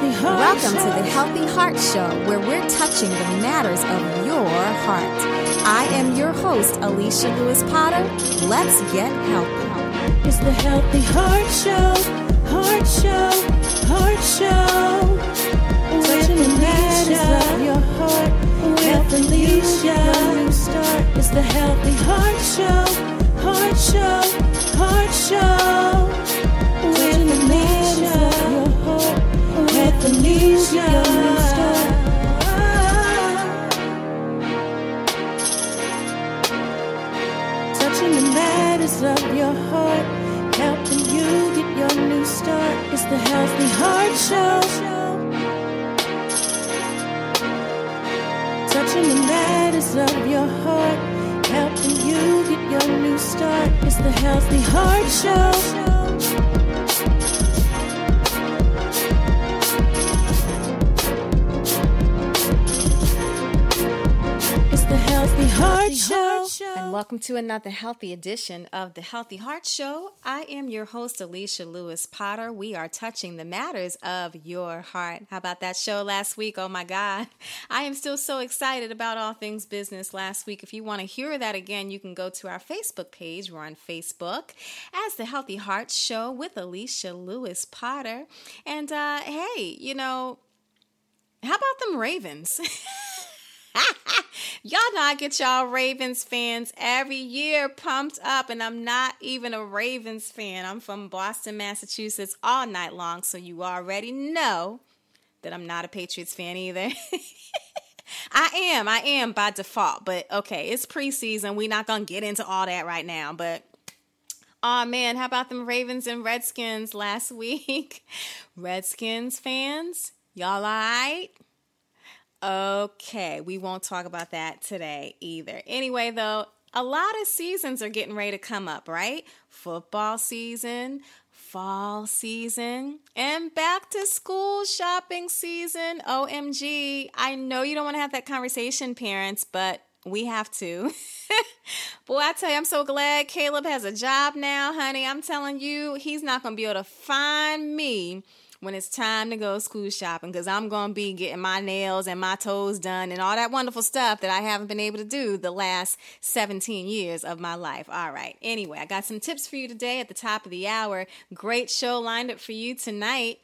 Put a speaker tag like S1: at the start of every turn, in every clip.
S1: Welcome to the Healthy Heart Show, where we're touching the matters of your heart. I am your host, Alishia Louis Potter. Let's get healthy.
S2: It's the healthy heart show. Heart show. Heart show. Touching the matters of your heart. With Alishia. Start. It's the healthy heart show. Heart show. Heart show. Touching the It's the madness of your heart, helping you get your new start, is the Healthy Heart show show Touching the madness of your heart Helping you get your new start It's the healthy heart show Show. Healthy Heart Show.
S1: And welcome to another healthy edition of the Healthy Heart Show. I am your host, Alishia Louis Potter. We are touching the matters of your heart. How about that show last week? Oh my God. I am still so excited about all things business last week. If you want to hear that again, you can go to our Facebook page. We're on Facebook as the Healthy Heart Show with Alishia Louis Potter. And uh, hey, you know, how about them Ravens? y'all know I get y'all Ravens fans every year pumped up, and I'm not even a Ravens fan. I'm from Boston, Massachusetts all night long, so you already know that I'm not a Patriots fan either. I am, I am by default, but okay, it's preseason. We're not gonna get into all that right now, but Oh man, how about them Ravens and Redskins last week? Redskins fans, y'all all right? Okay, we won't talk about that today either. Anyway, though, a lot of seasons are getting ready to come up, right? Football season, fall season, and back to school shopping season. OMG. I know you don't want to have that conversation, parents, but we have to. Boy, I tell you, I'm so glad Caleb has a job now, honey. I'm telling you, he's not going to be able to find me when it's time to go school shopping because I'm going to be getting my nails and my toes done and all that wonderful stuff that I haven't been able to do the last 17 years of my life. All right. Anyway, I got some tips for you today at the top of the hour. Great show lined up for you tonight.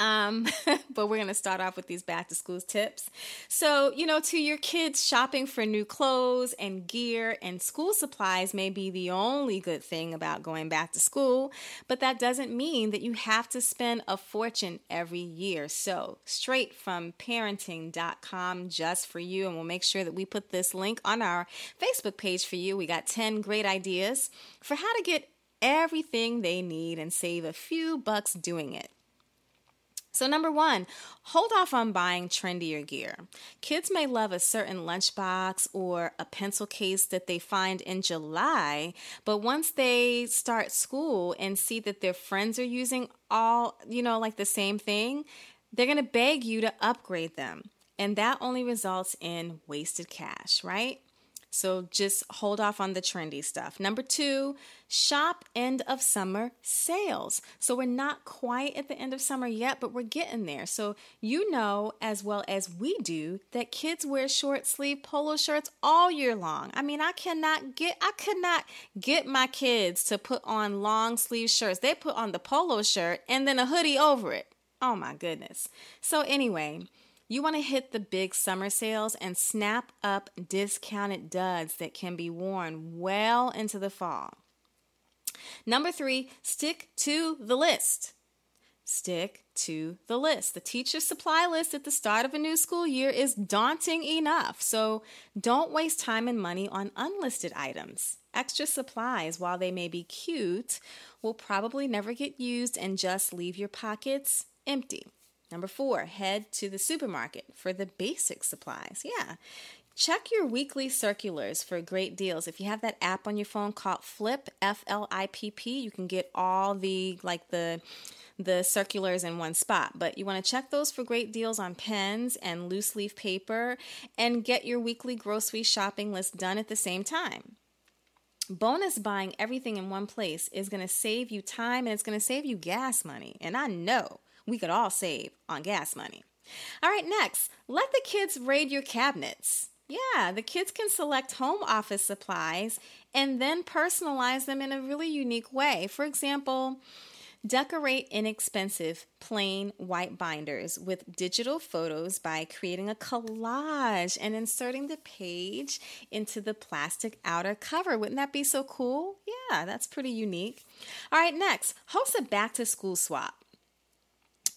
S1: Um, but we're going to start off with these back to school tips. So, you know, to your kids, shopping for new clothes and gear and school supplies may be the only good thing about going back to school, but that doesn't mean that you have to spend a fortune every year. So, straight from parenting.com just for you, and we'll make sure that we put this link on our Facebook page for you. We got 10 great ideas for how to get everything they need and save a few bucks doing it. So, number one, hold off on buying trendier gear. Kids may love a certain lunchbox or a pencil case that they find in July, but once they start school and see that their friends are using all, you know, like the same thing, they're to beg you to upgrade them. And that only results in wasted cash, right? So just hold off on the trendy stuff. Number two, shop end of summer sales. So we're not quite at the end of summer yet, but we're getting there. So you know as well as we do that kids wear short sleeve polo shirts all year long. I mean, I cannot get I could not get my kids to put on long sleeve shirts. They put on the polo shirt and then a hoodie over it. Oh my goodness. So anyway, you want to hit the big summer sales and snap up discounted duds that can be worn well into the fall. Number three, stick to the list. Stick to the list. The teacher supply list at the start of a new school year is daunting enough, so don't waste time and money on unlisted items. Extra supplies, while they may be cute, will probably never get used and just leave your pockets empty. Number four, head to the supermarket for the basic supplies. Yeah. Check your weekly circulars for great deals. If you have that app on your phone called Flipp, F L I P P, you can get all the like the the circulars in one spot. But you want to check those for great deals on pens and loose leaf paper and get your weekly grocery shopping list done at the same time. Bonus buying everything in one place is going to save you time and it's going to save you gas money. And I know we could all save on gas money. All right, next, let the kids raid your cabinets. Yeah, the kids can select home office supplies and then personalize them in a really unique way. For example, Decorate inexpensive, plain white binders with digital photos by creating a collage and inserting the page into the plastic outer cover. Wouldn't that be so cool? Yeah, that's pretty unique. All right, next, host a back to school swap.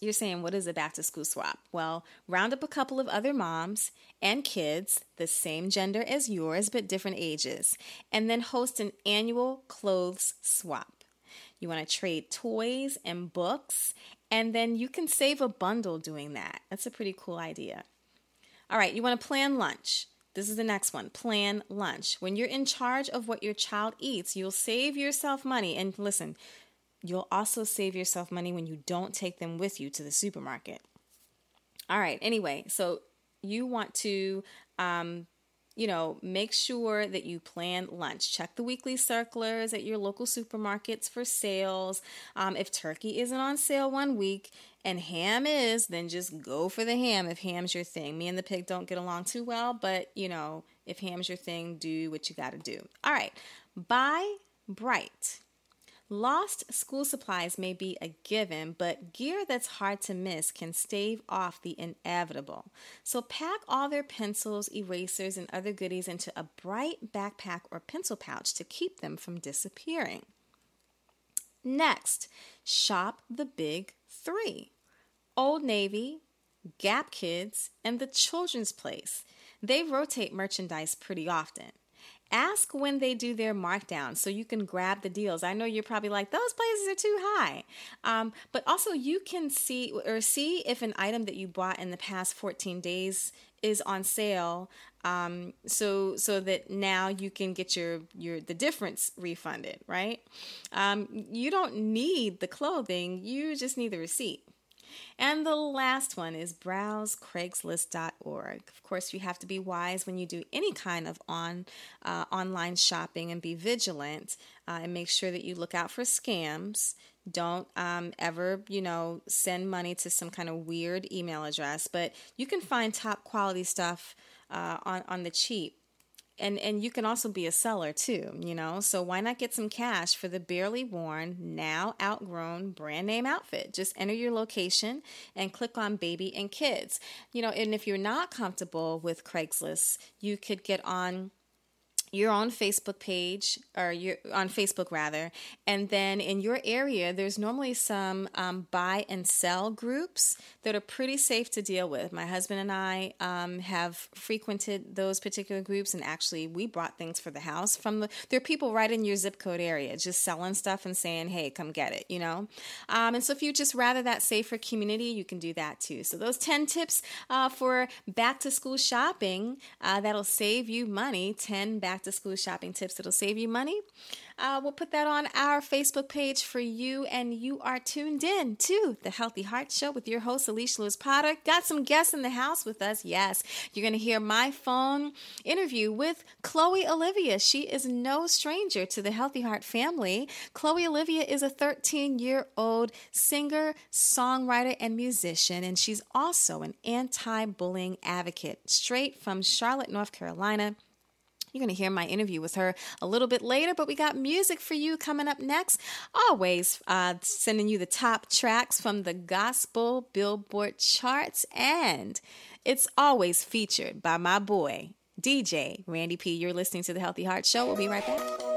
S1: You're saying, what is a back to school swap? Well, round up a couple of other moms and kids, the same gender as yours, but different ages, and then host an annual clothes swap. You want to trade toys and books, and then you can save a bundle doing that. That's a pretty cool idea. All right, you want to plan lunch. This is the next one plan lunch. When you're in charge of what your child eats, you'll save yourself money. And listen, you'll also save yourself money when you don't take them with you to the supermarket. All right, anyway, so you want to um, you know, make sure that you plan lunch. Check the weekly circulars at your local supermarkets for sales. Um, if turkey isn't on sale one week and ham is, then just go for the ham if ham's your thing. Me and the pig don't get along too well, but you know, if ham's your thing, do what you got to do. All right, buy bright. Lost school supplies may be a given, but gear that's hard to miss can stave off the inevitable. So pack all their pencils, erasers, and other goodies into a bright backpack or pencil pouch to keep them from disappearing. Next, shop the big three Old Navy, Gap Kids, and the Children's Place. They rotate merchandise pretty often ask when they do their markdown so you can grab the deals. I know you're probably like, those places are too high. Um, but also, you can see or see if an item that you bought in the past 14 days is on sale um, so so that now you can get your your the difference refunded right um, you don't need the clothing you just need the receipt and the last one is browse Craigslist.org. Of course, you have to be wise when you do any kind of on uh, online shopping and be vigilant uh, and make sure that you look out for scams. Don't um, ever, you know, send money to some kind of weird email address. But you can find top quality stuff uh, on on the cheap and and you can also be a seller too you know? So why not get some cash for the barely worn now outgrown brand name outfit? Just enter your location and click on baby and kids. You know and if you're not comfortable with craigslist you could get on your own Facebook page, or you're on Facebook rather, and then in your area, there's normally some um, buy and sell groups that are pretty safe to deal with. My husband and I um, have frequented those particular groups, and actually, we brought things for the house from the. There are people right in your zip code area just selling stuff and saying, "Hey, come get it," you know. Um, and so, if you just rather that safer community, you can do that too. So, those ten tips uh, for back to school shopping uh, that'll save you money. Ten back to school shopping tips that'll save you money. Uh, we'll put that on our Facebook page for you, and you are tuned in to the Healthy Heart Show with your host, Alishia Louis Potter. Got some guests in the house with us. Yes, you're going to hear my phone interview with Chloe Olivia. She is no stranger to the Healthy Heart family. Chloe Olivia is a 13 year old singer, songwriter, and musician, and she's also an anti bullying advocate straight from Charlotte, North Carolina. You're going to hear my interview with her a little bit later, but we got music for you coming up next. Always uh, sending you the top tracks from the gospel Billboard charts, and it's always featured by my boy, DJ Randy P. You're listening to the Healthy Heart Show. We'll be right back.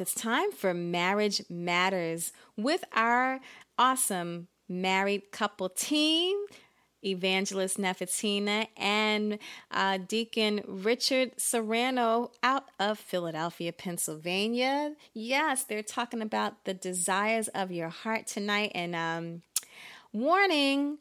S2: It's
S1: time for Marriage Matters with our awesome married couple team. Evangelist Nephatina and uh, Deacon Richard Serrano out of Philadelphia, Pennsylvania. Yes, they're talking about the desires of your heart tonight. And um, warning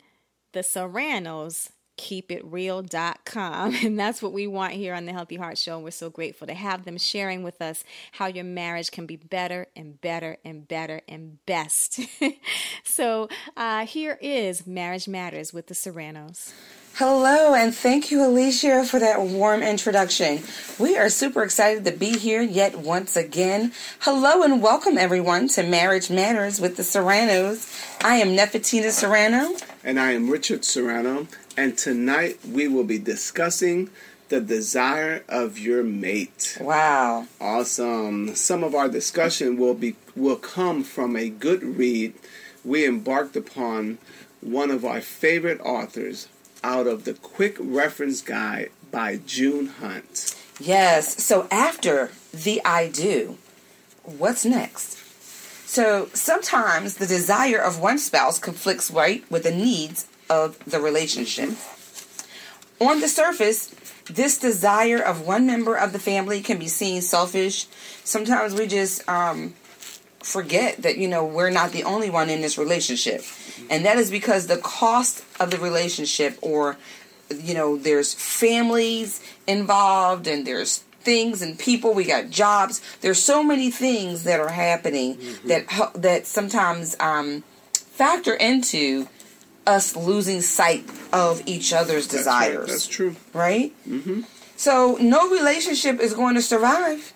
S1: the Serranos keepitreal.com and that's what we want here on the healthy heart show and we're so grateful to have them sharing with us how your marriage can be better and better and better and best so uh, here is marriage matters with the serranos
S3: Hello, and thank you, Alishia, for that warm introduction. We are super excited to be here yet once again. Hello, and welcome everyone to Marriage Matters with the Serranos. I am Nephatina Serrano.
S4: And I am Richard Serrano, and tonight we will be discussing the desire of your mate.
S3: Wow.
S4: Awesome. Some of our discussion will be will come from a good read we embarked upon one of our favorite authors out of the Quick Reference Guide by June Hunt.
S3: Yes, so after the I do, what's next? So sometimes the desire of one spouse conflicts right with the needs of the relationship. On the surface, this desire of one member of the family can be seen selfish. Sometimes we just um, forget that, you know, we're not the only one in this relationship. And that is because the cost of the relationship, or, you know, there's families involved and there's things and people we got jobs there's so many things that are happening that that sometimes um, factor into us losing sight of each other's
S4: That's right,
S3: desires
S4: That's true.
S3: right? Mm-hmm. So no relationship is going to survive.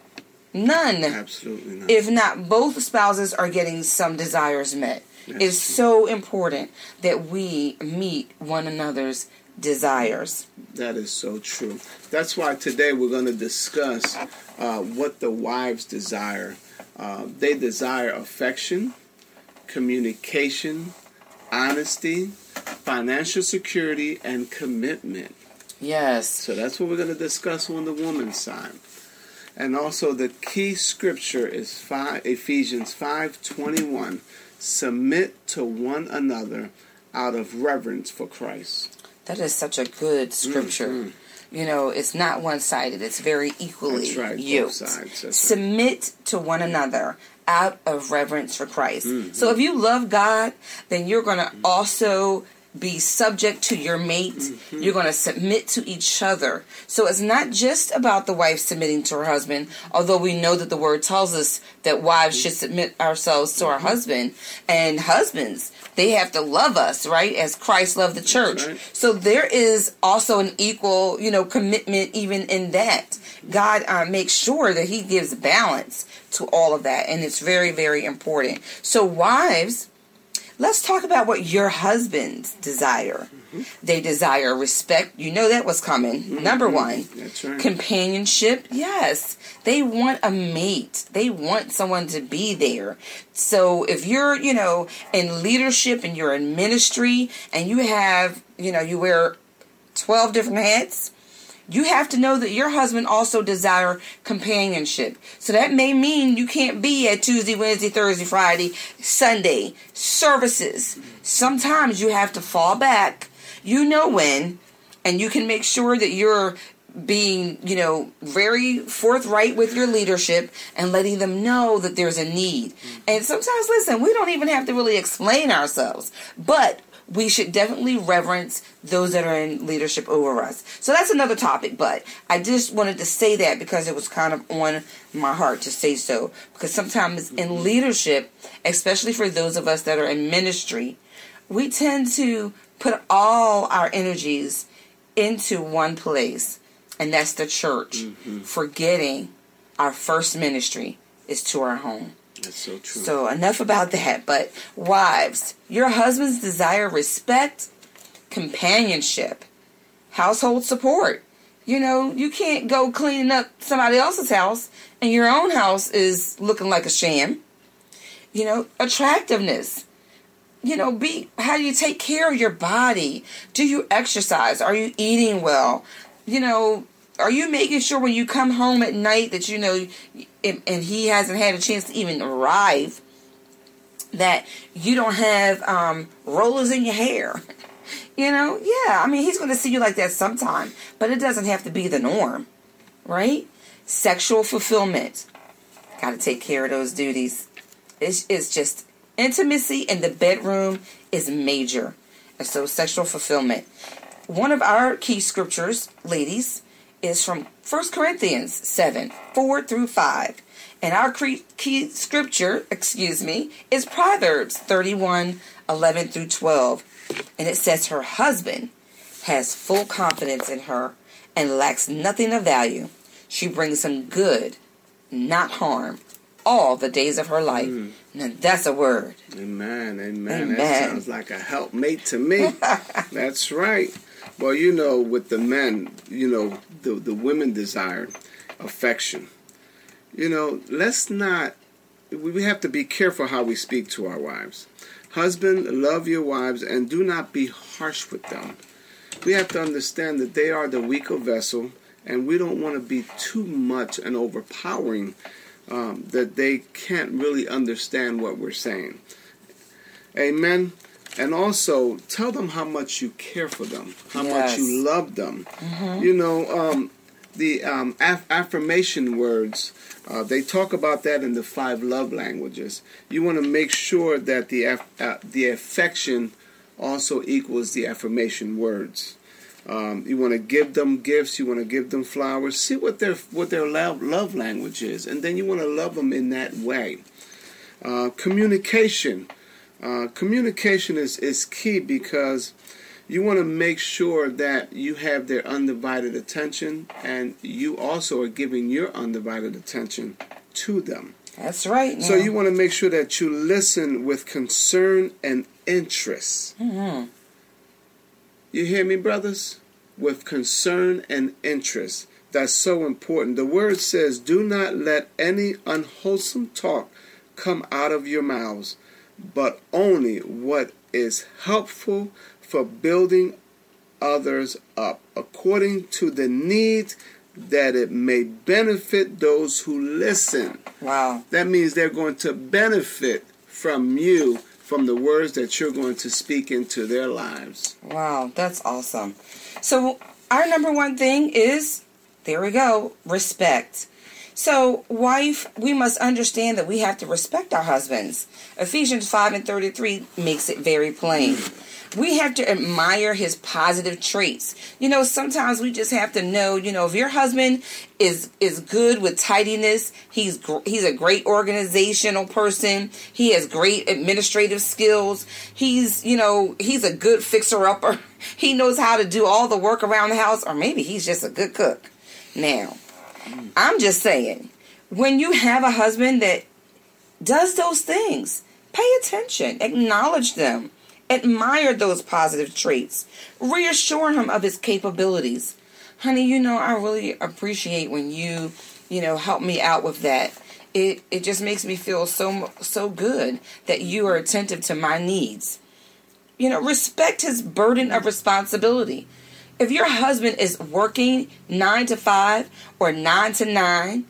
S3: None.
S4: Absolutely not.
S3: If not, both spouses are getting some desires met. It's so important that we meet one another's desires.
S4: That is so true. That's why today we're going to discuss uh, what the wives desire. Uh, they desire affection, communication, honesty, financial security, and commitment.
S3: Yes.
S4: So that's what we're going to discuss on the woman's side. And also the key scripture is five, Ephesians 5:21. Submit to one another out of reverence for Christ.
S3: That is such a good scripture. Mm-hmm. You know, it's not one sided, it's very equally
S4: That's right, both
S3: yoked.
S4: sides, that's right.
S3: Submit to one another out of reverence for Christ.
S4: Mm-hmm.
S3: So if you love God, then you're going to also be subject to your mate.
S4: Mm-hmm.
S3: You're going to submit to each other. So it's not just about the wife submitting to her husband, although we know that the word tells us that wives should submit ourselves to our
S4: Mm-hmm.
S3: husband. And husbands, they have to love us, right? As Christ loved the church.
S4: right.
S3: So there is also an equal, you know, commitment even in that. God uh, makes sure that He gives balance to all of that, and it's very, very important. So, wives, let's talk about what your husbands desire. Mm-hmm. They desire respect. You know that was coming. Mm-hmm. Number one,
S4: That's right.
S3: companionship. Yes, they want a mate. They want someone to be there. So if you're, you know, in leadership and you're in ministry and you have, you know, you wear 12 different hats, you have to know that your husband also desire companionship. So that may mean you can't be at Tuesday, Wednesday, Thursday, Friday, Sunday services. Sometimes you have to fall back. You know when, and you can make sure that you're being, you know, very forthright with your leadership and letting them know that there's a need. And sometimes, listen, we don't even have to really explain ourselves, but we should definitely reverence those that are in leadership over us. So that's another topic, but I just wanted to say that because it was kind of on my heart to say so. Because sometimes in mm-hmm. leadership, especially for those of us that are in ministry, we tend to put all our energies into one place, and that's the church, mm-hmm. forgetting our first ministry is to our home.
S4: That's so true.
S3: So enough about that. But wives, your husbands desire respect, companionship, household support. You know, you can't go cleaning up somebody else's house and your own house is looking like a sham. You know, attractiveness. You know, be how do you take care of your body? Do you exercise? Are you eating well? You know, are you making sure when you come home at night that you know and and he hasn't had a chance to even arrive that you don't have um, rollers in your hair? You know? Yeah i mean he's going to see you like that sometime but it doesn't have to be the norm right? Sexual fulfillment. Got to take care of those duties. It's, it's just intimacy in the bedroom is major and so sexual fulfillment. One of our key scriptures ladies is from 1 Corinthians 7 4 through 5. And our key scripture, excuse me, is Proverbs 31 11 through 12. And it says, Her husband has full confidence in her and lacks nothing of value. She brings him good, not harm, all the days of her life. Hmm. Now that's a word.
S4: Amen, amen.
S3: Amen.
S4: That sounds like a helpmate to me. That's right. Well, you know, with the men, you know, the the women desire affection. You know, let's not. We have to be careful how we speak to our wives. Husband, love your wives and do not be harsh with them. We have to understand that they are the weaker vessel, and we don't want to be too much and overpowering um, that they can't really understand what we're saying. Amen. And also tell them how much you care for them, how much you love them. You know, um, the um, aff- affirmation words, uh, they talk about that in the five love languages. You want to make sure that the aff- uh, the affection also equals the affirmation words. Um, you want to give them gifts. You want to give them flowers. See what their what their love love language is, and then you want to love them in that way. Uh, communication. Uh, communication is, is key because you want to make sure that you have their undivided attention and you also are giving your undivided attention to them.
S3: That's right.
S4: So you want to make sure that you listen with concern and interest.
S3: Mm-hmm.
S4: You hear me, brothers? With concern and interest. That's so important. The word says, Do not let any unwholesome talk come out of your mouths, but only what is helpful for building others up, according to the need that it may benefit those who listen.
S3: Wow.
S4: That means they're going to benefit from you, from the words that you're going to speak into their lives.
S3: Wow, that's awesome. So, our number one thing is there we go respect. So, wife, we must understand that we have to respect our husbands. Ephesians 5 and 33 makes it very plain. We have to admire his positive traits. You know, sometimes we just have to know, you know, if your husband is is good with tidiness, he's gr- he's a great organizational person, he has great administrative skills, he's, you know, he's a good fixer upper. He knows how to do all the work around the house or maybe he's just a good cook. Now, I'm just saying, when you have a husband that does those things, pay attention, acknowledge them, admire those positive traits, reassure him of his capabilities. Honey, you know, I really appreciate when you, you know, help me out with that. It it just makes me feel so so good that you are attentive to my needs. You know, respect his burden of responsibility. If your husband is working 9 to 5 or 9 to 9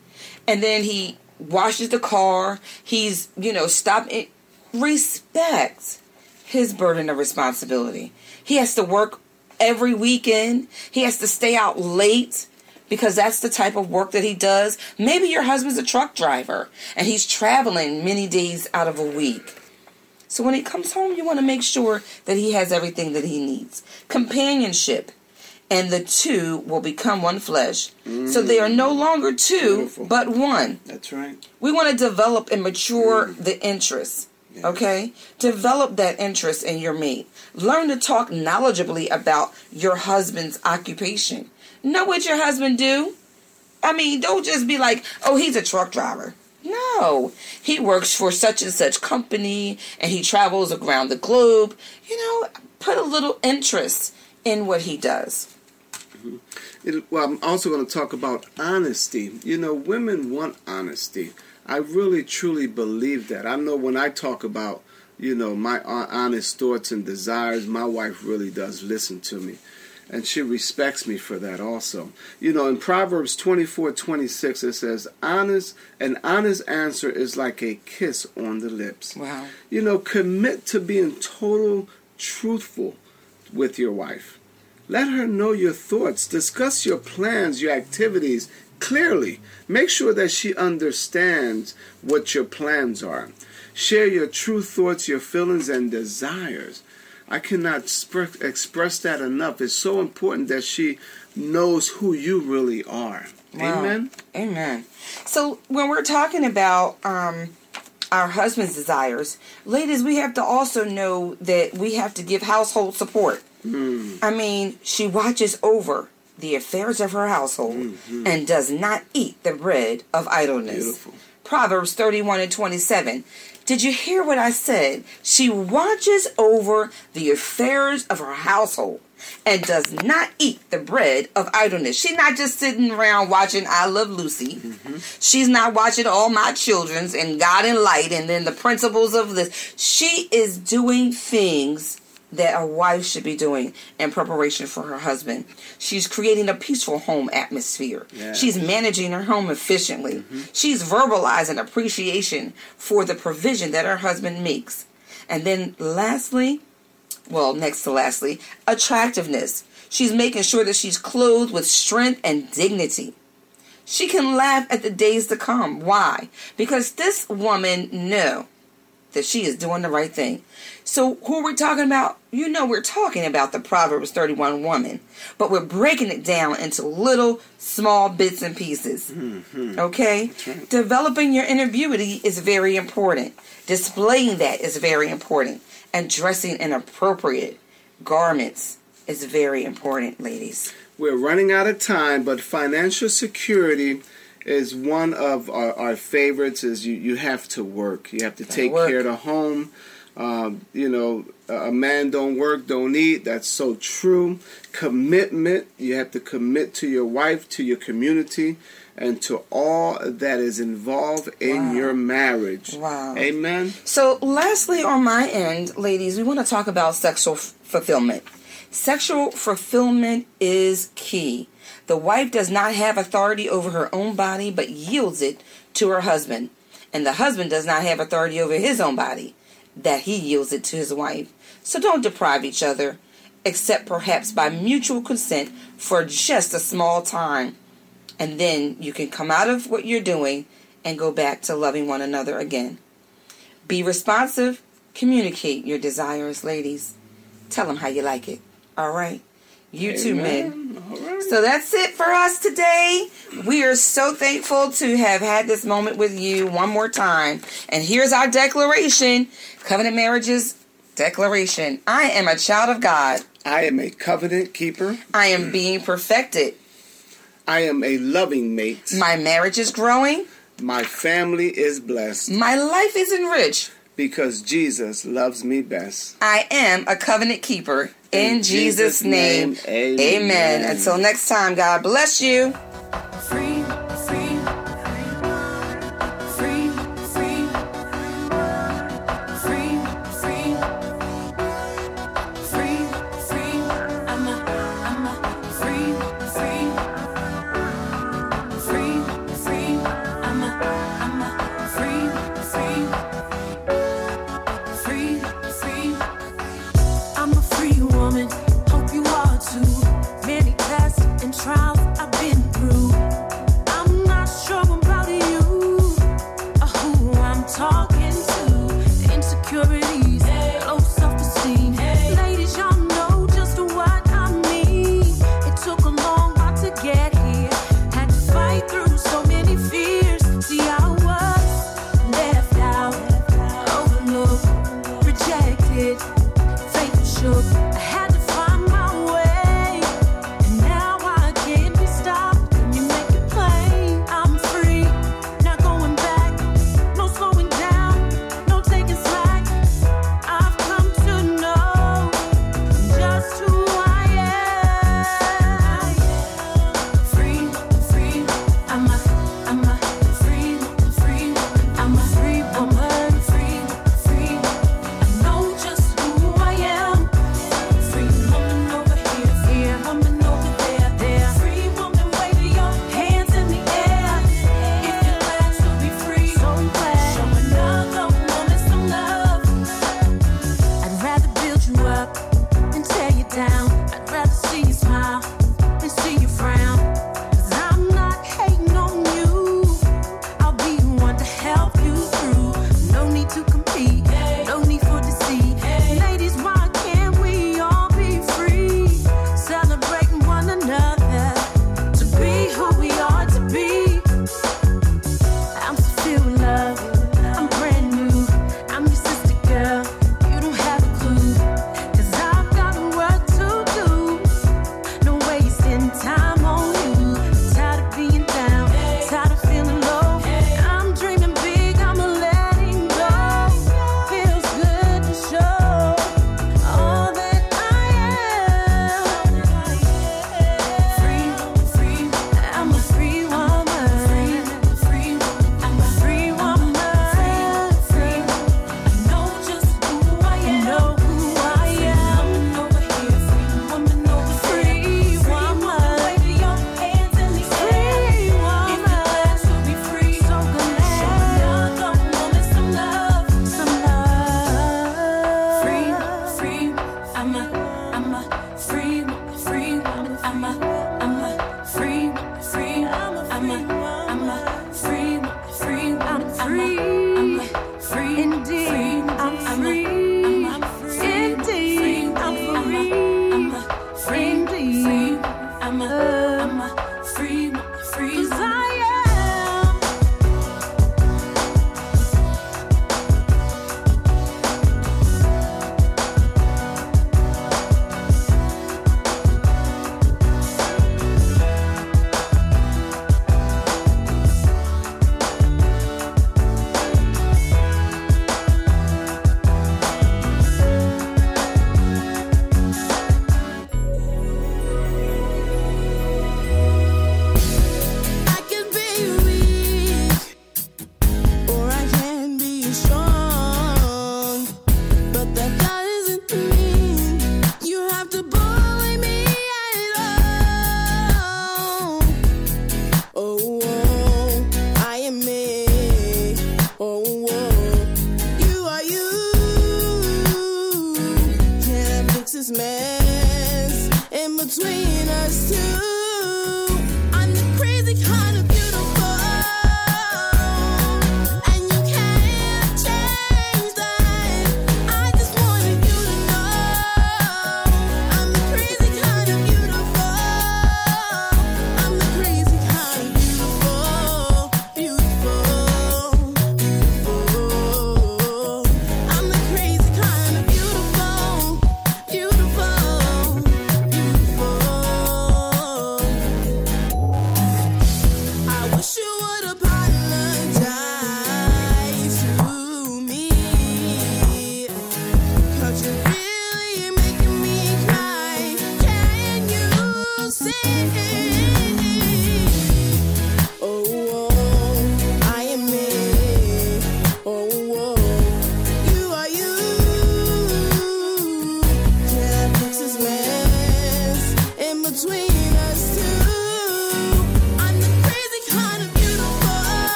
S3: and then he washes the car, he's, you know, stopping respect his burden of responsibility. He has to work every weekend. He has to stay out late. because that's the type of work that he does. Maybe your husband's a truck driver and he's traveling many days out of a week. So when he comes home, you want to make sure that he has everything that he needs. Companionship. And the two will become one flesh. So mm. they are no longer two,
S4: Beautiful.
S3: but one.
S4: That's right.
S3: We want to develop and mature mm. the interests. Okay? Develop that interest in your mate. Learn to talk knowledgeably about your husband's occupation. Know what your husband do. I mean, don't just be like, "Oh, he's a truck driver." No. He works for such and such company and he travels around the globe. You know, put a little interest in what he does.
S4: It, well, I'm also going to talk about honesty. You know, women want honesty. I really truly believe that. I know when I talk about, you know, my honest thoughts and desires, my wife really does listen to me. And she respects me for that also. You know, in Proverbs 24 26, it says, honest, an honest answer is like a kiss on the lips.
S3: Wow.
S4: You know, commit to being total truthful with your wife. Let her know your thoughts. Discuss your plans, your activities clearly. Make sure that she understands what your plans are. Share your true thoughts, your feelings, and desires. I cannot spr- express that enough. It's so important that she knows who you really are.
S3: Wow.
S4: Amen.
S3: Amen. So when we're talking about um, our husband's desires, ladies, we have to also know that we have to give household support. I mean, she watches over the affairs of her household mm-hmm. and does not eat the bread of idleness.
S4: Beautiful.
S3: Proverbs 31 and 27. Did you hear what I said? She watches over the affairs of her household and does not eat the bread of idleness. She's not just sitting around watching I Love Lucy. Mm-hmm. She's not watching All My Children's and Guiding Light and then the principles of this. She is doing things that a wife should be doing in preparation for her husband. She's creating a peaceful home atmosphere. She's managing her home efficiently. Mm-hmm. She's verbalizing appreciation for the provision that her husband makes. And then lastly, well, next to lastly, attractiveness. She's making sure that she's clothed with strength and dignity. She can laugh at the days to come. Why? Because this woman know that she is doing the right thing. So who are we talking about? You know we're talking about the Proverbs 31 woman, but we're breaking it down into little small bits and pieces. Mm-hmm. Okay? Developing your inner beauty is very important. Displaying that is very important. And dressing in appropriate garments is very important, ladies.
S4: We're running out of time, but financial security is one of our, our favorites. Is you, you have to work. You have to take
S3: work.
S4: care of the home. Um, you know, a man don't work, don't eat. That's so true. Commitment. You have to commit to your wife, to your community, and to all that is involved in
S3: Wow.
S4: your marriage.
S3: Wow.
S4: Amen.
S3: So, lastly, on my end, ladies, we want to talk about sexual f- fulfillment. Sexual fulfillment is key. The wife does not have authority over her own body, but yields it to her husband. And the husband does not have authority over his own body, that he yields it to his wife. So don't deprive each other, except perhaps by mutual consent for just a small time. And then you can come out of what you're doing and go back to loving one another again. Be responsive. Communicate your desires, ladies. Tell them how you like it. All right? You too, men. So that's it for us today. We are so thankful to have had this moment with you one more time. And here's our declaration Covenant Marriages Declaration I am a child of God.
S4: I am a covenant keeper.
S3: I am being perfected.
S4: I am a loving mate.
S3: My marriage is growing.
S4: My family is blessed.
S3: My life is enriched.
S4: because Jesus loves me best.
S3: I am a covenant keeper. In,
S4: In
S3: Jesus'
S4: Jesus'
S3: name,
S4: name,
S3: amen.
S4: amen.
S3: Until next time, God bless you.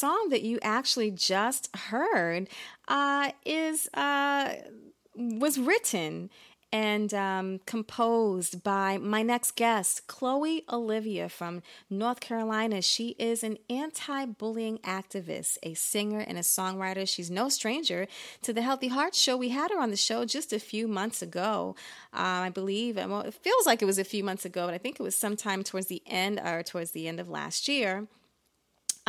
S1: Song that you actually just heard uh, is uh, was written and um, composed by my next guest, Chloe Olivia from North Carolina. She is an anti bullying activist, a singer, and a songwriter. She's no stranger to the Healthy Heart Show. We had her on the show just a few months ago, uh, I believe. Well, it feels like it was a few months ago, but I think it was sometime towards the end or towards the end of last year.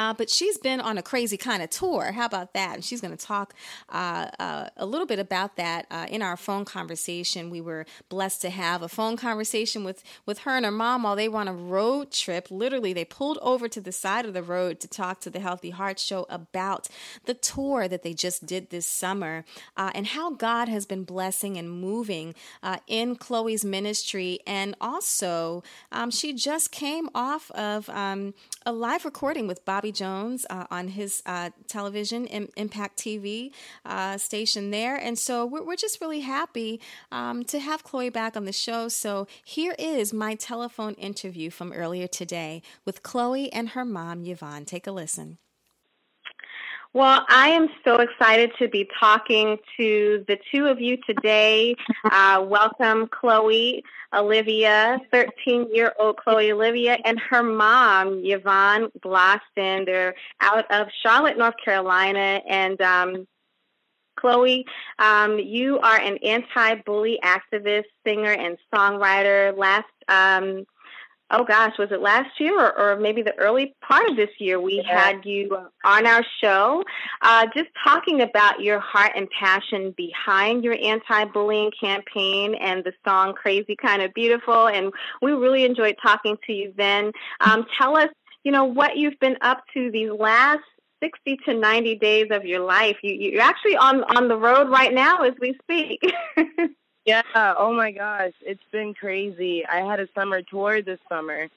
S1: Uh, but she's been on a crazy kind of tour. How about that? And she's going to talk uh, uh, a little bit about that uh, in our phone conversation. We were blessed to have a phone conversation with, with her and her mom while they were on a road trip. Literally, they pulled over to the side of the road to talk to the Healthy Heart Show about the tour that they just did this summer uh, and how God has been blessing and moving uh, in Chloe's ministry. And also, um, she just came off of um, a live recording with Bob Jones uh, on his uh, television, Impact TV uh, station there. And so we're, we're just really happy um, to have Chloe back on the show. So here is my telephone interview from earlier today with Chloe and her mom, Yvonne. Take a listen.
S5: Well, I am so excited to be talking to the two of you today. Uh, welcome, Chloe Olivia, 13 year old Chloe Olivia, and her mom, Yvonne Gloston. They're out of Charlotte, North Carolina. And um, Chloe, um, you are an anti bully activist, singer, and songwriter. Last um, oh gosh, was it last year or, or maybe the early part of this year? We yeah. had you on our show, uh, just talking about your heart and passion behind your anti-bullying campaign and the song "Crazy Kind of Beautiful," and we really enjoyed talking to you then. Um, tell us, you know, what you've been up to these last 60 to 90 days of your life. You, you're actually on on the road right now as we speak.
S6: Yeah, oh my gosh, it's been crazy. I had a summer tour this summer,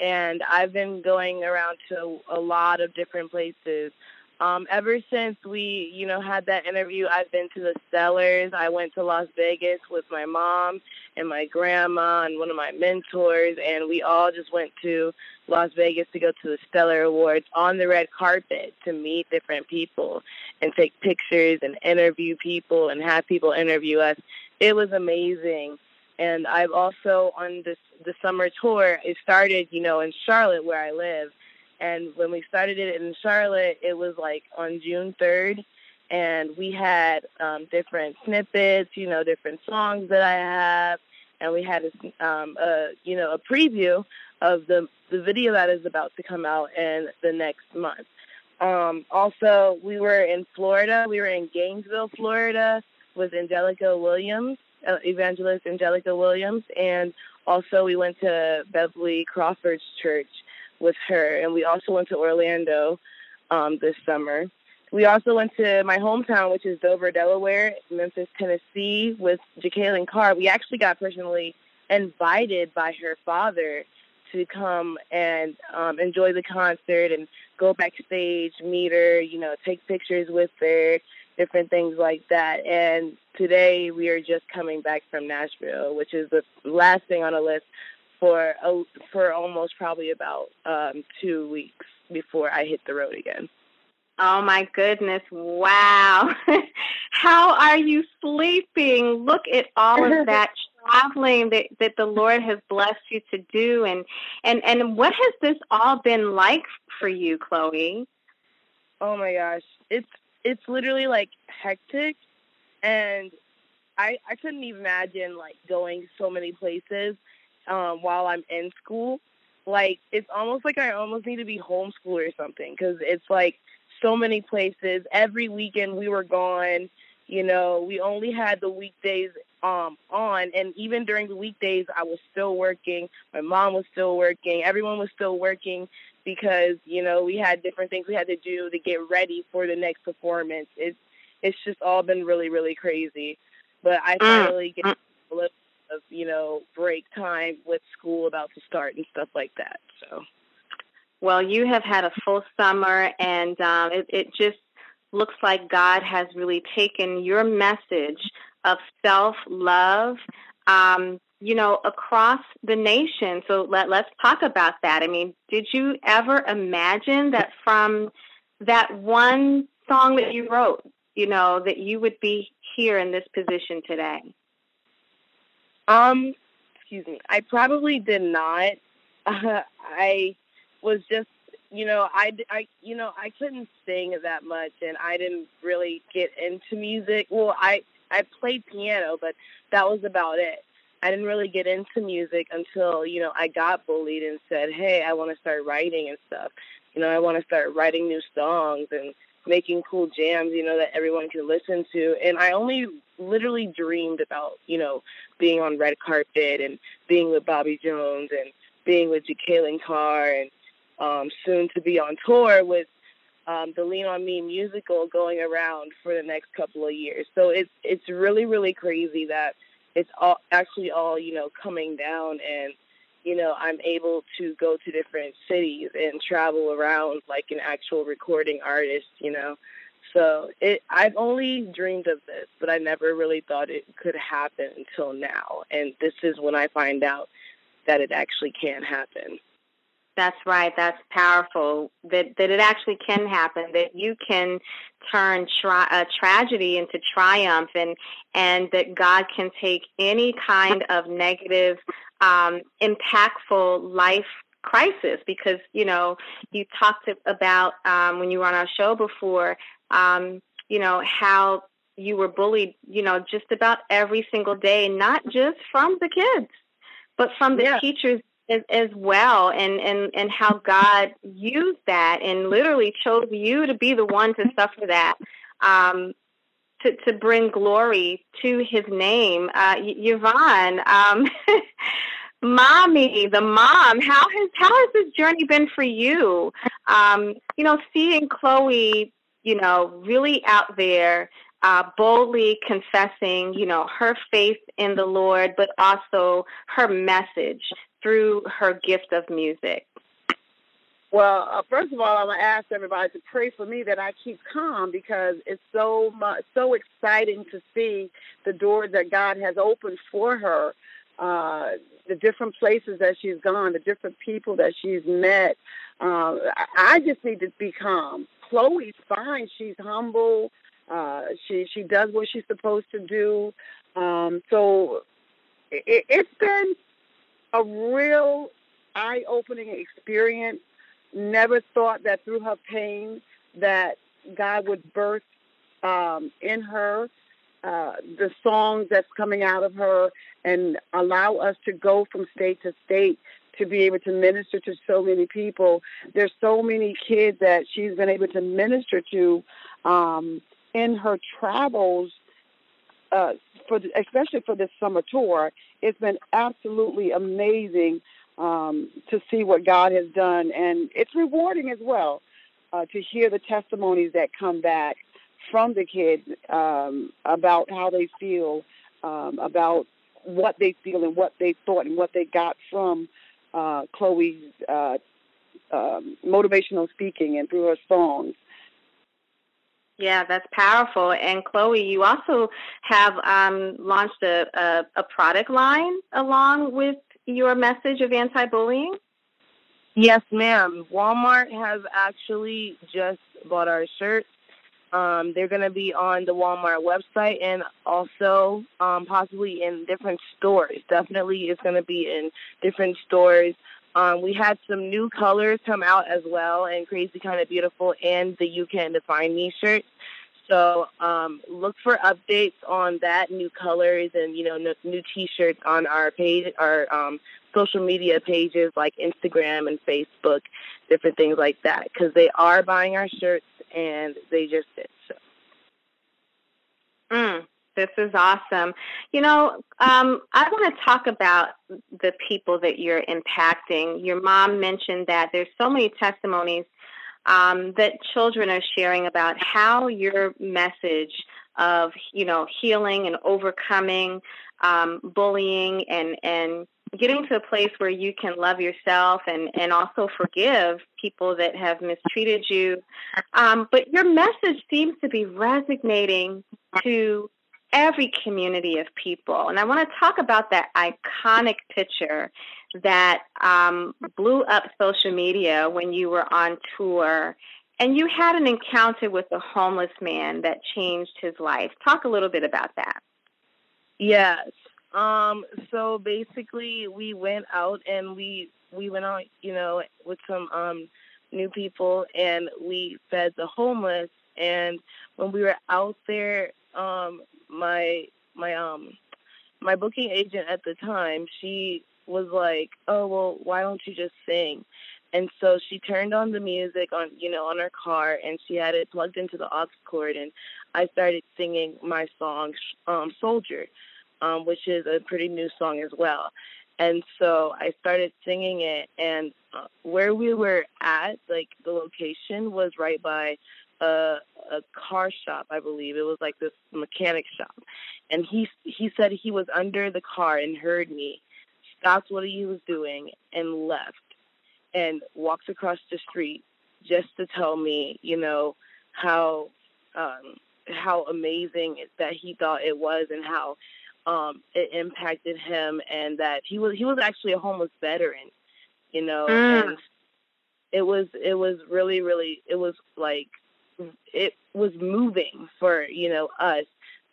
S6: and I've been going around to a lot of different places. Um, ever since we, you know, had that interview, I've been to the Stellars. I went to Las Vegas with my mom and my grandma and one of my mentors, and we all just went to Las Vegas to go to the Stellar Awards on the red carpet to meet different people and take pictures and interview people and have people interview us it was amazing. And I've also on this the summer tour. It started, you know, in Charlotte where I live, and when we started it in Charlotte, it was like on June third, and we had um, different snippets, you know, different songs that I have, and we had a, um, a you know a preview of the the video that is about to come out in the next month. Um, also, we were in Florida. We were in Gainesville, Florida, with Angelica Williams, uh, evangelist Angelica Williams, and also we went to Beverly Crawford's church with her, and we also went to Orlando um, this summer. We also went to my hometown, which is Dover, Delaware, Memphis, Tennessee, with Jekalyn Carr. We actually got personally invited by her father to come and um, enjoy the concert and go backstage, meet her, you know, take pictures with her, different things like that. And today we are just coming back from Nashville, which is the last thing on the list for for almost probably about um, two weeks before I hit the road again.
S5: Oh my goodness! Wow, how are you sleeping? Look at all of that traveling that that the Lord has blessed you to do, and and and what has this all been like for you, Chloe?
S6: Oh my gosh, it's it's literally like hectic and I I couldn't even imagine like going so many places um while I'm in school. Like it's almost like I almost need to be homeschooled or something cuz it's like so many places. Every weekend we were gone. You know, we only had the weekdays um on and even during the weekdays I was still working. My mom was still working. Everyone was still working because you know we had different things we had to do to get ready for the next performance. It's it's just all been really really crazy, but I mm. finally get a little of you know break time with school about to start and stuff like that. So,
S5: well, you have had a full summer, and um, it, it just looks like God has really taken your message of self love. Um, you know, across the nation. So let, let's talk about that. I mean, did you ever imagine that from that one song that you wrote, you know, that you would be here in this position today?
S6: Um, excuse me. I probably did not. Uh, I was just, you know, I, I, you know, I couldn't sing that much, and I didn't really get into music. Well, I, I played piano, but that was about it. I didn't really get into music until, you know, I got bullied and said, "Hey, I want to start writing and stuff." You know, I want to start writing new songs and making cool jams, you know, that everyone can listen to. And I only literally dreamed about, you know, being on red carpet and being with Bobby Jones and being with Jekalyn Carr and um, soon to be on tour with um, the Lean on Me musical going around for the next couple of years. So it's it's really really crazy that it's all actually all you know coming down and you know, I'm able to go to different cities and travel around like an actual recording artist, you know. So it I've only dreamed of this, but I never really thought it could happen until now. And this is when I find out that it actually can happen.
S5: That's right. That's powerful. That that it actually can happen. That you can turn tri- a tragedy into triumph, and and that God can take any kind of negative, um, impactful life crisis. Because you know you talked about um, when you were on our show before, um, you know how you were bullied. You know just about every single day, not just from the kids, but from the
S6: Yeah.
S5: teachers as, as well and, and, and how God used that and literally chose you to be the one to suffer that, um, to, to bring glory to his name. Uh, Yvonne, um, mommy, the mom, how has, how has this journey been for you? Um, you know, seeing Chloe, you know, really out there, uh, boldly confessing, you know, her faith in the Lord, but also her message through her gift of music.
S7: Well, uh, first of all, I'm gonna ask everybody to pray for me that I keep calm because it's so much, so exciting to see the doors that God has opened for her, uh, the different places that she's gone, the different people that she's met. Uh, I, just need to be calm. Chloe's fine; she's humble. Uh, she she does what she's supposed to do. Um, so it, it's been a real eye-opening experience. Never thought that through her pain that God would birth um, in her uh, the songs that's coming out of her and allow us to go from state to state to be able to minister to so many people. There's so many kids that she's been able to minister to um, in her travels uh, for the, especially for this summer tour, it's been absolutely amazing um, to see what God has done, and it's rewarding as well uh, to hear the testimonies that come back from the kids um, about how they feel, um, about what they feel and what they thought and what they got from uh, Chloe's uh, um, motivational speaking and through her songs.
S5: Yeah, that's powerful. And Chloe, you also have um, launched a, a, a product line along with your message of anti-bullying.
S6: Yes, ma'am. Walmart has actually just bought our shirts. Um, they're going to be on the Walmart website and also um, possibly in different stores. Definitely, it's going to be in different stores. Um, we had some new colors come out as well, and Crazy Kind of Beautiful and the You Can Define Me shirts. So um, look for updates on that, new colors, and you know, new T-shirts on our page, our um, social media pages like Instagram and Facebook, different things like that. Because they are buying our shirts, and they just did. So.
S5: Mm, this is awesome. You know, um, I want to talk about the people that you're impacting. Your mom mentioned that there's so many testimonies um, that children are sharing about how your message of you know healing and overcoming um, bullying and and getting to a place where you can love yourself and and also forgive people that have mistreated you. Um, but your message seems to be resonating to every community of people, and I want to talk about that iconic picture that um, blew up social media when you were on tour and you had an encounter with a homeless man that changed his life. Talk a little bit about that.
S6: Yes. Um, so basically we went out and we we went out, you know, with some um new people and we fed the homeless and when we were out there, um my my um my booking agent at the time, she was like, "Oh, well, why don't you just sing?" And so she turned on the music on, you know, on her car, and she had it plugged into the aux cord, and I started singing my song, um, "Soldier," um, which is a pretty new song as well. And so I started singing it, and uh, where we were at, like the location was right by a a car shop, I believe. It was like this mechanic shop. And he he said he was under the car and heard me, stopped what he was doing and left and walked across the street just to tell me, you know, how um how amazing that he thought it was and how um it impacted him and that he was he was actually a homeless veteran, you know,
S5: Mm.
S6: and it was it was really really it was like it was moving for you know us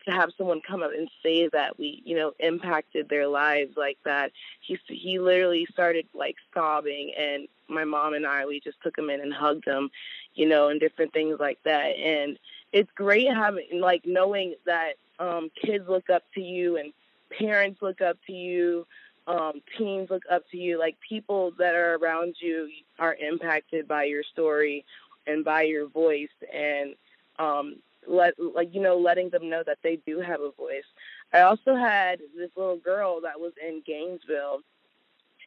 S6: to have someone come up and say that we you know impacted their lives like that. He he literally started like sobbing and my mom and I we just took him in and hugged him you know and different things like that. And it's great having like knowing that um kids look up to you and parents look up to you um teens look up to you. Like people that are around you are impacted by your story and by your voice and um let like you know letting them know that they do have a voice. I also had this little girl that was in gainesville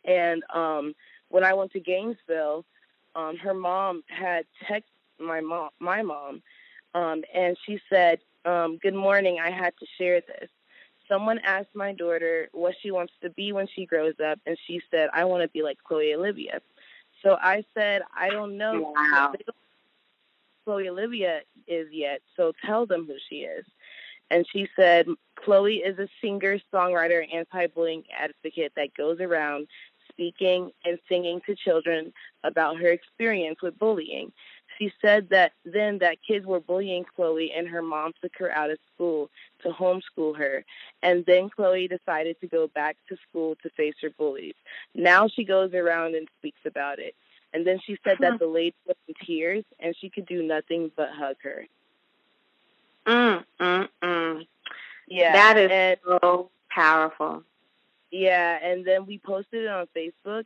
S6: and um when i went to gainesville um her mom had texted my mom my mom um and she said um good morning i had to share this. Someone asked my daughter what she wants to be when she grows up and she said i want to be like chloe olivia so i said i don't know.
S5: Wow.
S6: They don't Chloe Olivia is yet, so tell them who she is. And she said, Chloe is a singer, songwriter, anti bullying advocate that goes around speaking and singing to children about her experience with bullying. She said that then that kids were bullying Chloe and her mom took her out of school to homeschool her. And then Chloe decided to go back to school to face her bullies. Now she goes around and speaks about it. And then she said that the lady was in tears and she could do nothing but hug her.
S5: Mm, mm, mm.
S6: Yeah.
S5: That is
S6: and,
S5: so powerful.
S6: yeah, and then we posted it on Facebook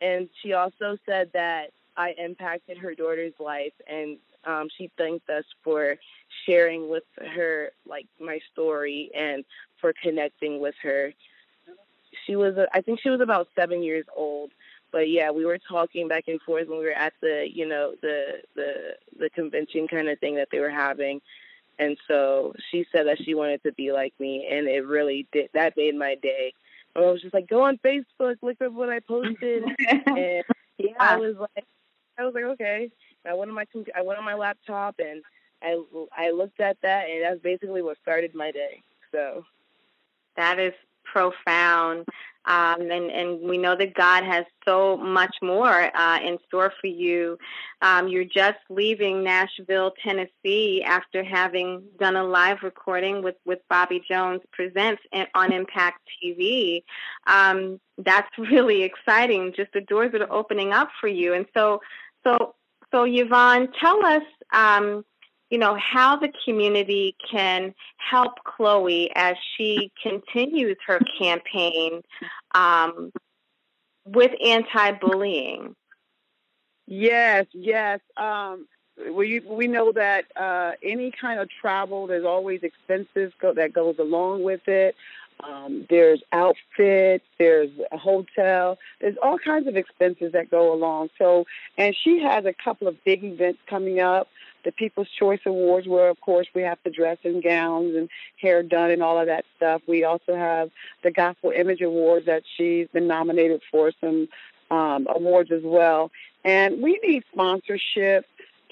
S6: and she also said that I impacted her daughter's life and um she thanked us for sharing with her like my story and for connecting with her. She was I think she was about 7 years old but yeah, we were talking back and forth when we were at the, you know, the the the convention kind of thing that they were having. And so she said that she wanted to be like me and it really did that made my day. I was just like, go on Facebook, look at what I posted and
S5: Yeah.
S6: I was like I was like, okay. I went on my com- I went on my laptop and I I looked at that and that's basically what started my day. So
S5: That is profound. Um, and, and we know that God has so much more uh, in store for you. Um, you're just leaving Nashville, Tennessee after having done a live recording with, with Bobby Jones Presents on Impact TV. Um, that's really exciting, just the doors that are opening up for you. And so, so, so Yvonne, tell us, um, you know, how the community can help Chloe as she continues her campaign um, with anti-bullying.
S7: Yes, yes. Um, we we know that uh, any kind of travel, there's always expenses go, that goes along with it. Um, there's outfits, there's a hotel, there's all kinds of expenses that go along. So, and she has a couple of big events coming up. The People's Choice Awards, where of course we have to dress in gowns and hair done and all of that stuff. We also have the Gospel Image Awards that she's been nominated for some um, awards as well. And we need sponsorship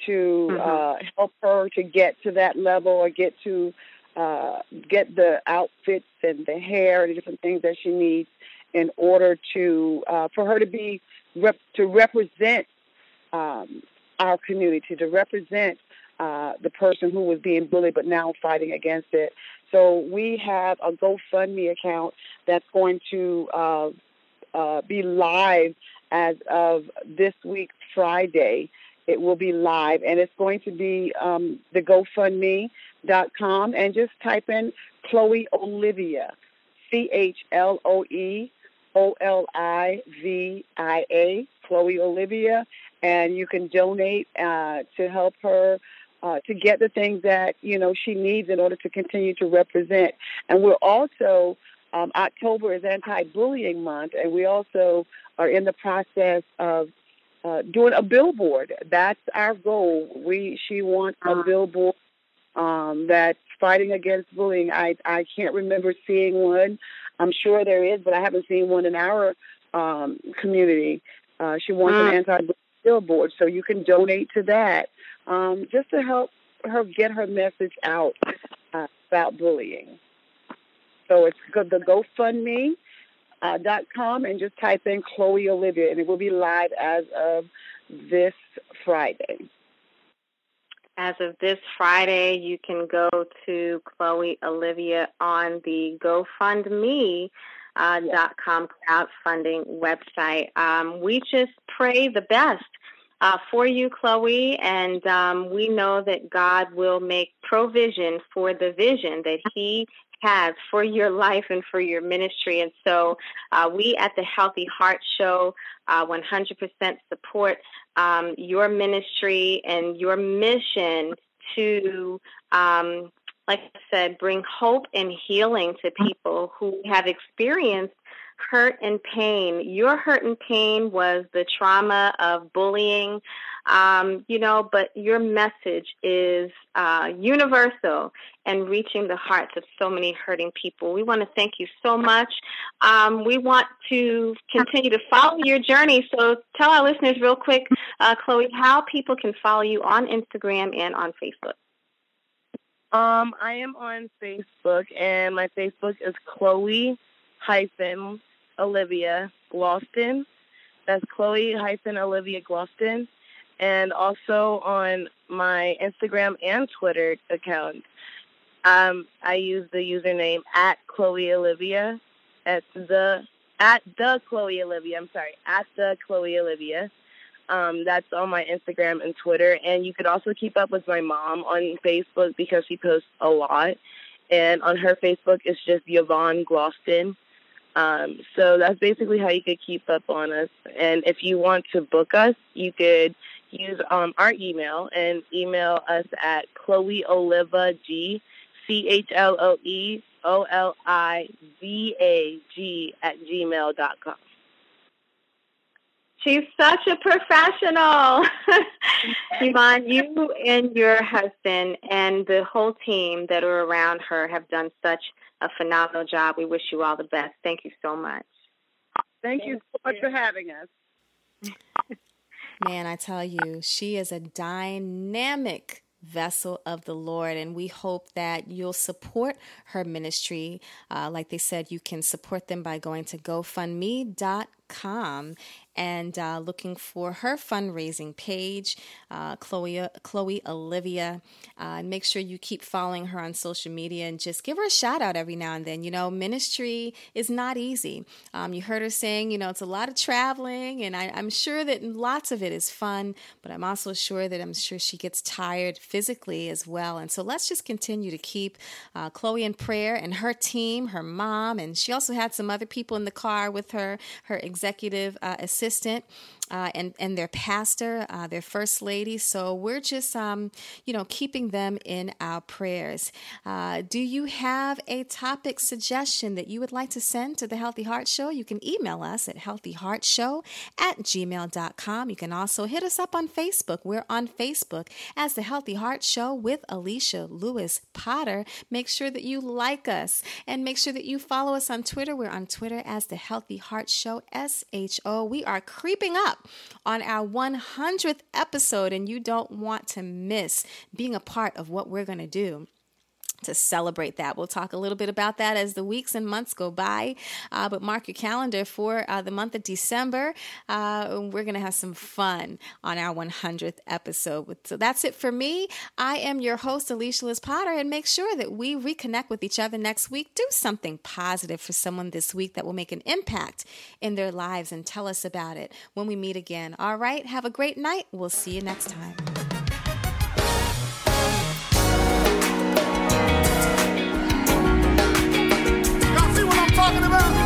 S7: to uh, help her to get to that level or get to uh, get the outfits and the hair and the different things that she needs in order to uh, for her to be rep- to represent um, our community, to represent uh, the person who was being bullied but now fighting against it. So we have a GoFundMe account that's going to uh, uh, be live as of this week, Friday. It will be live, and it's going to be um, the GoFundMe.com, and just type in Chloe Olivia, C H L O E O L I V I A, Chloe Olivia, and you can donate uh, to help her uh, to get the things that you know she needs in order to continue to represent. And we're also um, October is anti-bullying month, and we also are in the process of uh, doing a billboard. That's our goal. We she wants a billboard um, that's fighting against bullying. I I can't remember seeing one. I'm sure there is, but I haven't seen one in our um, community. Uh, she wants an anti billboard, so you can donate to that um, just to help her get her message out uh, about bullying. So it's go, the GoFundMe uh, dot com and just type in Chloe Olivia, and it will be live as of this Friday.
S5: As of this Friday, you can go to Chloe Olivia on the GoFundMe. Uh, dot com crowdfunding website. Um, we just pray the best uh, for you, Chloe, and um, we know that God will make provision for the vision that He has for your life and for your ministry. And so uh, we at the Healthy Heart Show uh, 100% support um, your ministry and your mission to, um, like I said, bring hope and healing to people who have experienced hurt and pain. Your hurt and pain was the trauma of bullying, um, you know, but your message is uh, universal and reaching the hearts of so many hurting people. We want to thank you so much. Um, we want to continue to follow your journey. So tell our listeners real quick, uh, Chloe, how people can follow you on Instagram and on Facebook.
S6: Um, I am on Facebook, and my Facebook is Chloe hyphen Olivia Gloston. That's Chloe hyphen Olivia Gloston. And also on my Instagram and Twitter account, um, I use the username at Chloe Olivia. At the at the Chloe Olivia. I'm sorry, at the Chloe Olivia. Um, that's on my Instagram and Twitter. And you could also keep up with my mom on Facebook because she posts a lot. And on her Facebook, it's just Yvonne Gloston. Um, so that's basically how you could keep up on us. And if you want to book us, you could use um, our email and email us at Chloe Oliva G, C H L O E O L I V A G at gmail.com.
S5: She's such a professional. Yvonne, you and your husband and the whole team that are around her have done such a phenomenal job. We wish you all the best. Thank you so much.
S7: Thank you so much for having us.
S1: Man, I tell you, she is a dynamic vessel of the Lord, and we hope that you'll support her ministry. Uh, like they said, you can support them by going to GoFundMe.com and uh, looking for her fundraising page, uh, Chloe, Chloe Olivia. Uh, and make sure you keep following her on social media and just give her a shout out every now and then. You know, ministry is not easy. Um, you heard her saying, you know, it's a lot of traveling, and I, am sure that lots of it is fun, but I'm also sure that I'm sure she gets tired physically as well. And so let's just continue to keep uh, Chloe in prayer and her team, her mom, and she also had some other people in the car with her, her executive uh, assistant. assistant uh, and and their pastor, uh, their first lady. So we're just um, you know keeping them in our prayers. Uh, do you have a topic suggestion that you would like to send to the Healthy Heart Show? You can email us at healthyheartshow at gmail.com. You can also hit us up on Facebook. We're on Facebook as the Healthy Heart Show with Alishia Louis Potter. Make sure that you like us and make sure that you follow us on Twitter. We're on Twitter as the Healthy Heart Show, S H O. We are creeping up on our 100th episode, and you don't want to miss being a part of what we're going to do to celebrate that. We'll talk a little bit about that as the weeks and months go by. Uh, but mark your calendar for uh, the month of December. Uh, we're going to have some fun on our 100th episode. So that's it for me. I am your host, Alishia Louis Potter, and make sure that we reconnect with each other next week. Do something positive for someone this week that will make an impact in their lives and tell us about it when we meet again. All right, have a great night. We'll see you next time.
S8: talking about?